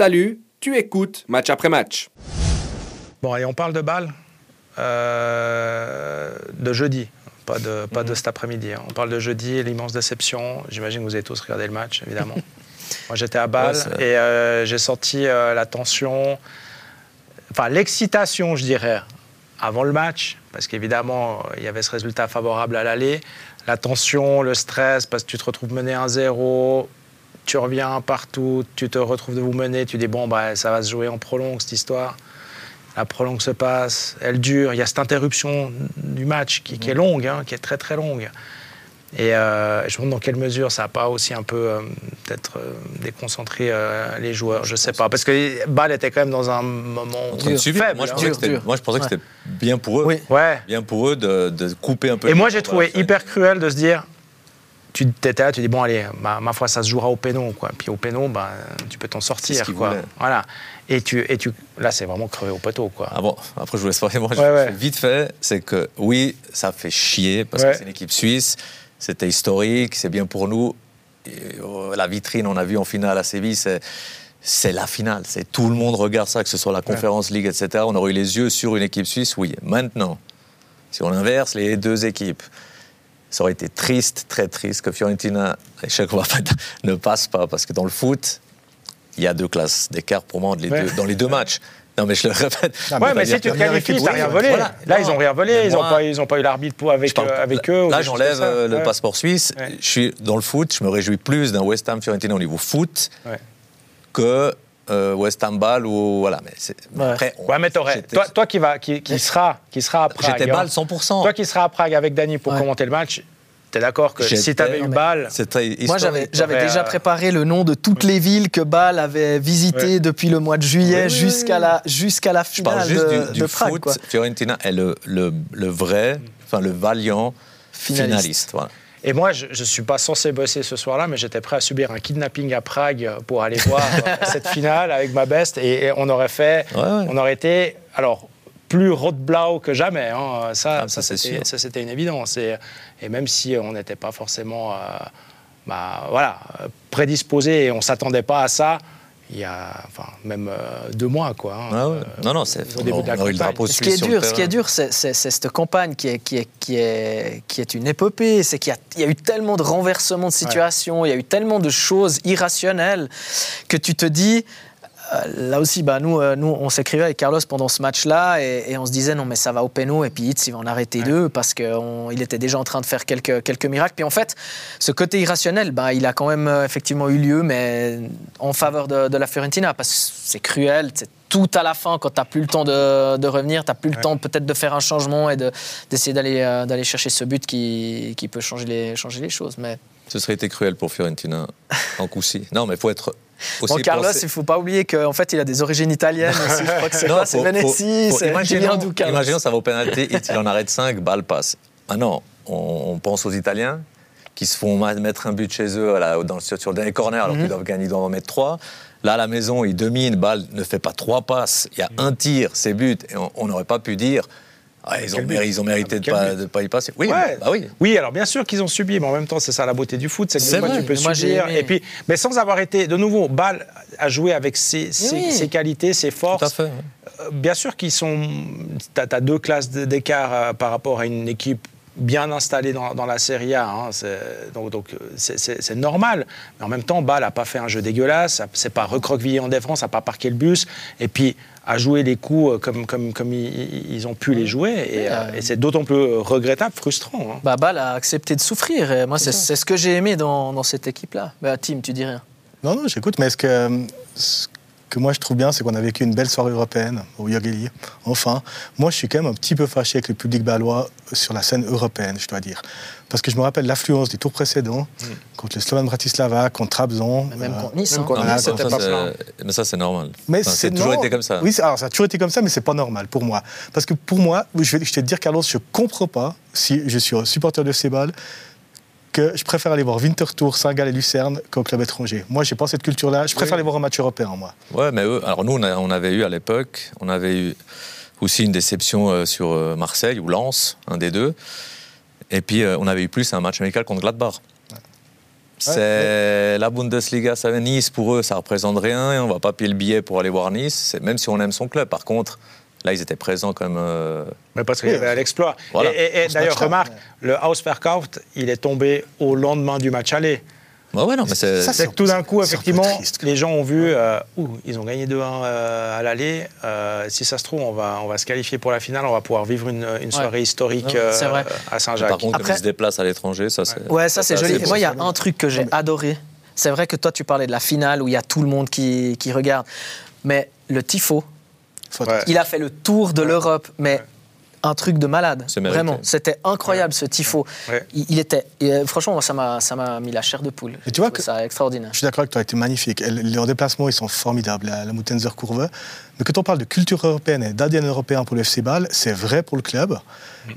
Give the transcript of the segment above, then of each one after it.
Salut, tu écoutes match après match. Bon, et on parle de balle euh, de jeudi, pas de, pas de cet après-midi. hein. On parle de jeudi, l'immense déception. J'imagine que vous avez tous regardé le match, évidemment. Moi, j'étais à Bâle Ouais, et euh, j'ai senti euh, la tension, enfin l'excitation, je dirais, avant le match, parce qu'évidemment, il y avait ce résultat favorable à l'aller. La tension, le stress, parce que tu te retrouves mené 1-0, tu reviens partout, tu te retrouves de vous mener, tu dis bon, bah, ça va se jouer en prolongue cette histoire. La prolongue se passe, elle dure. Il y a cette interruption du match qui, qui est longue, hein, qui est très très longue. Et euh, je me demande dans quelle mesure ça n'a pas aussi un peu euh, peut-être euh, déconcentré euh, les joueurs, je sais pas. Parce que Bâle était quand même dans un moment subir. faible. Moi, je hein. pensais que Dur, c'était- dur. moi, je pensais que Ouais. c'était bien pour eux. Oui. Ouais. Bien pour eux de, de couper un peu. Et moi, j'ai trouvé hyper cruel de se dire, tu étais là, tu dis, bon, allez, ma, ma foi, ça se jouera au péno. Quoi. Puis au péno, ben, tu peux t'en sortir. quoi. Voilà. Et, tu, et tu, là, c'est vraiment crevé au poteau. Quoi. Ah bon, après je vous laisse parler. Moi, je- Ouais, ouais. je- vite fait, c'est que oui, ça fait chier parce Ouais. que c'est une équipe suisse, c'était historique, c'est bien pour nous. Et, euh, la vitrine, on a vu en finale à Séville, c'est c'est la finale. C'est tout le monde regarde ça, que ce soit la Conférence League, etc. On aurait eu les yeux sur une équipe suisse. Oui, maintenant, si on inverse les deux équipes, ça aurait été triste, très triste que Fiorentina, pas- ne passe pas parce que dans le foot, il y a deux classes d'écart pour moi dans les, Ouais. deux, dans les deux matchs. Non, mais je le répète. Non, Ouais, mais si tu qualifies, t'as rien volé. Voilà. Là, Non. ils n'ont rien volé. Mais Ils n'ont pas, ils ont pas eu l'arbitre pour avec, parle- euh, avec eux. Là, j'enlève le Ouais. passeport suisse. Ouais. Je suis dans le foot, je me réjouis plus d'un West Ham Fiorentina au niveau foot Ouais. que euh, West Ham Ball ou voilà. Mais Ouais. après, on- Ouais, mais toi, toi qui, va, qui, qui sera, qui sera à Prague. J'étais hein. balle 100%. Toi qui seras à Prague avec Dany pour Ouais. commenter le match, t'es d'accord que si t'avais eu. C'était Moi, j'avais, déjà préparé le nom de toutes les villes que Bâle avait visitées Ouais. depuis le mois de juillet Oui, jusqu'à, oui. La, jusqu'à la Je parle finale juste de, du, du de Prague. foot. quoi. Fiorentina est le, le, le vrai, enfin le valiant Finaliste. finaliste. voilà. Et moi, je ne suis pas censé bosser ce soir-là, mais j'étais prêt à subir un kidnapping à Prague pour aller voir euh, cette finale avec ma beste. Et, et on aurait fait, Ouais, ouais. on aurait été, alors, plus rotblau que jamais. hein. Ça, Ah, ça, c'était, une évidence. Et, et même si on n'était pas forcément, euh, bah, voilà, prédisposé et on s'attendait pas à ça, il y a, enfin, même euh, deux mois, quoi. hein. Ah ouais. Euh, Non, non, c'est, au on, début de la on aurait eu le campagne. drapeau Ce qui est dur, ce qui est dur, c'est, c'est- c'est cette campagne qui est, qui est, qui est, qui est une épopée. C'est qu'il y a, il y a eu tellement de renversements de situation, il y a eu tellement de choses irrationnelles que tu te dis. Euh, Là aussi, bah, nous, euh, nous, on s'écrivait avec Carlos pendant ce match-là et, et on se disait non mais ça va au péno et puis Hitz il va en arrêter deux parce qu'il était déjà en train de faire quelques, quelques miracles. Puis en fait, ce côté irrationnel, bah, il a quand même euh, effectivement eu lieu, mais en faveur de, de la Fiorentina parce que c'est cruel, c'est tout à la fin quand tu n'as plus le temps de, de revenir, tu n'as plus le Ouais. temps peut-être de faire un changement et de- d'essayer d'aller euh, d'aller chercher ce but qui, qui peut changer les, changer les choses. Mais Ce serait été cruel pour Fiorentina en coup ci. Non, mais il faut être aussi bon, Carlos, pensé- il ne faut pas oublier qu'en fait, il a des origines italiennes aussi. Je crois que c'est Non, quoi C'est Venezia, c'est imaginons- Julien Duca. Imaginons, ça va au pénalty, il en arrête 5, balle passe. Maintenant, on, on pense aux Italiens qui se font mettre un but chez eux là, dans, sur, sur le dernier corner alors qu'ils doivent gagner, ils doivent en mettre 3. Là, à la maison, ils dominent, balle ne fait pas trois passes, il y a un tir, c'est but, et on n'aurait pas pu dire ah, ils, ont ils mérité de Quel pas, but de pas y passer. Oui, Ouais. bah oui. Oui, alors bien sûr qu'ils ont subi, mais en même temps, c'est ça la beauté du foot, c'est que des fois, tu peux moi, subir. Et puis, mais sans avoir été, de nouveau, Bâle a joué avec ses, ses- Oui. ses qualités, ses Tout à forces. fait. Euh, Bien sûr qu'ils sont. Tu as, deux classes d'écart euh, par rapport à une équipe bien installée dans, dans la Serie A. hein. C'est- donc donc, euh, c'est- normal. Mais en même temps, Bâle n'a pas fait un jeu dégueulasse, c'est pas recroquevillé en défense, n'a pas parqué le bus. Et puis à jouer les coups euh, comme, comme, comme ils, ont pu les jouer. Et, euh, et c'est d'autant plus regrettable, frustrant. hein. Bah, Bâle a accepté de souffrir. Et moi, c'est c'est ce que j'ai aimé dans, dans cette équipe-là. Bah, Tim, tu dis rien. Non, non, j'écoute, mais ce que, ce que moi je trouve bien, c'est qu'on a vécu une belle soirée européenne au Yogeli. Enfin, moi je suis quand même un petit peu fâché avec le public balois sur la scène européenne, je dois dire. Parce que je me rappelle l'affluence des tours précédents, contre le Slovan Bratislava, contre Trabzon. Mais même euh, contre Nice. même hein. contre mais, c'était ça, pas c'est- plein. mais ça, c'est normal. Mais Enfin, c'est toujours été comme ça. Oui, alors ça a toujours été comme ça, mais c'est pas normal pour moi. Parce que pour moi, je vais, je vais te dire, Carlos, je comprends pas si je suis un supporter de Cébal que je préfère aller voir Winterthur, Saint-Gall et Lucerne qu'au club étranger. Moi, j'ai pas cette culture-là. Je préfère aller voir un match européen, moi. Ouais, mais eux, alors nous, on, a- on avait eu à l'époque, on avait eu aussi une déception euh, sur euh, Marseille ou Lens, un des deux. Et puis, euh, on avait eu plus un match amical contre Gladbach. C'est la Bundesliga, ça, Nice pour eux, ça représente rien. On va pas payer le billet pour aller voir Nice, même si on aime son club. Par contre, là, ils étaient présents quand même. euh, Mais parce qu'il y avait l'exploit. Voilà. Et, et- et ce d'ailleurs, remarque, le Ausverkauft, il est tombé au lendemain du match aller. bah ouais, non, mais c'est. Ça, C'est que tout d'un coup, effectivement, triste. les gens ont vu, euh, ouh, ils ont gagné 2-1 euh, à l'aller. Euh, si ça se trouve, on va, on va se qualifier pour la finale, on va pouvoir vivre une, une soirée historique Non, c'est euh, vrai. à Saint-Jacques. Par contre, Après- comme ils se déplacent à l'étranger, ça c'est. Ouais, ça c'est joli. Et moi, il y a un truc que j'ai adoré. C'est vrai que toi, tu parlais de la finale où il y a tout le monde qui, qui regarde. Mais le tifo. Il a fait le tour de l'Europe, mais un truc de malade. Vraiment, c'était incroyable ce tifo. Ouais. Il, il était, et, euh, franchement, moi, ça m'a, ça m'a mis la chair de poule. Et tu vois que- ça extraordinaire. Je suis d'accord avec toi, c'était magnifique. Et Leurs déplacements, ils sont formidables, la, la Moutenzer Kurve. Mais quand on parle de culture européenne et d'ADN européen pour le FC Bâle, c'est vrai pour le club.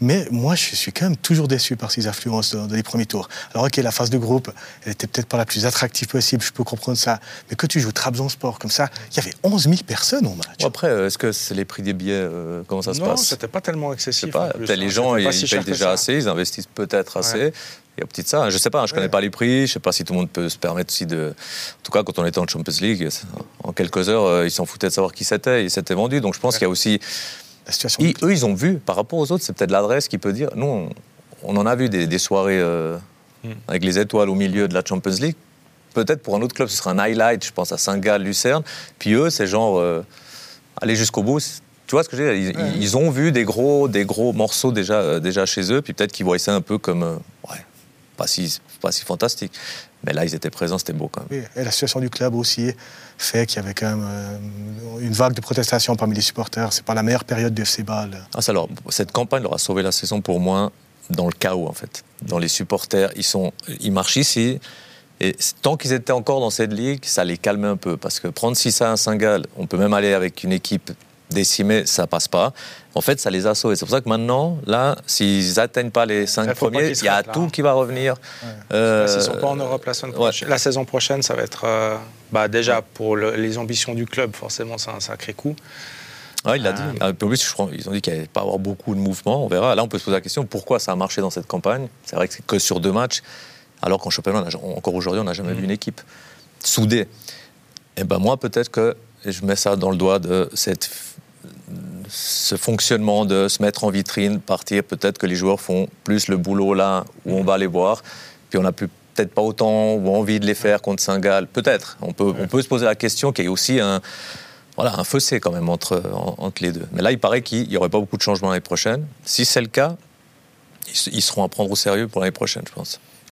Mais moi, je suis quand même toujours déçu par ces affluences dans, les premiers tours. Alors, ok, la phase de groupe, elle était peut-être pas la plus attractive possible, je peux comprendre ça. Mais que tu joues Trabzonspor comme ça, il y avait 11 000 personnes au match. Après, euh, est-ce que c'est les prix des billets euh, Comment ça se non, passe? c'était pas tellement Je sais excessif. pas. Peut-être hein. les gens, ils, si payent déjà assez, ils investissent peut-être assez. Ouais. Il y a petit ça. Je sais pas, je connais Ouais. pas les prix. Je sais pas si tout le monde peut se permettre aussi de. En tout cas, quand on était en Champions League, en quelques heures, euh, ils s'en foutaient de savoir qui c'était. Ils s'étaient vendus. Donc je pense Ouais. qu'il y a aussi. La situation Ils- eux, ils ont vu, par rapport aux autres, c'est peut-être l'adresse qui peut dire. Nous, on, on en a vu des, des soirées euh, Hmm. avec les étoiles au milieu de la Champions League. Peut-être pour un autre club, ce sera un highlight, je pense à Saint-Gall, Lucerne. Puis eux, c'est genre euh, aller jusqu'au bout. Tu vois ce que je veux dire? Ils, ils ont vu des gros, des gros morceaux déjà, euh, déjà chez eux, puis peut-être qu'ils voyaient ça un peu comme. euh, ouais, pas si, pas si fantastique. Mais là, ils étaient présents, c'était beau quand même. Oui, et la situation du club aussi fait qu'il y avait quand même euh, une vague de protestations parmi les supporters. C'est pas la meilleure période du FC Bâle. Ah, ça leur- cette campagne leur a sauvé la saison pour moi dans le chaos en fait. Dans les supporters, ils sont, ils marchent ici. Et tant qu'ils étaient encore dans cette ligue, ça les calmait un peu. Parce que prendre 6 à 1 Saint-Gall, on peut même aller avec une équipe décimée, ça passe pas. En fait, ça les a sauvés. C'est pour ça que maintenant, là, s'ils atteignent pas les 5 Il faut pas premiers, il y a là, tout hein. qui va revenir. Euh, S'ils ne sont pas en Europe la, ouais. prochaine- la saison prochaine, ça va être. euh, bah, déjà, pour le- les ambitions du club, forcément, c'est un sacré coup. Ouais, il l'a dit. Euh, Ah, En plus, je crois- ils ont dit qu'il n'allait pas avoir beaucoup de mouvements. On verra. Là, on peut se poser la question pourquoi ça a marché dans cette campagne? C'est vrai que c'est que sur deux matchs, alors qu'en championnat, on a- encore aujourd'hui, on n'a jamais vu une équipe soudée. Et ben moi, peut-être que je mets ça dans le doigt de cette, ce fonctionnement de se mettre en vitrine, partir. Peut-être que les joueurs font plus le boulot là où on va les voir. Puis on n'a plus peut-être pas autant ou envie de les faire contre Saint-Gall. Peut-être. On peut, se poser la question qu'il y ait aussi un, voilà, un fossé quand même entre, en- entre les deux. Mais là, il paraît qu'il n'y aurait pas beaucoup de changements l'année prochaine. Si c'est le cas, ils seront à prendre au sérieux pour l'année prochaine, je pense.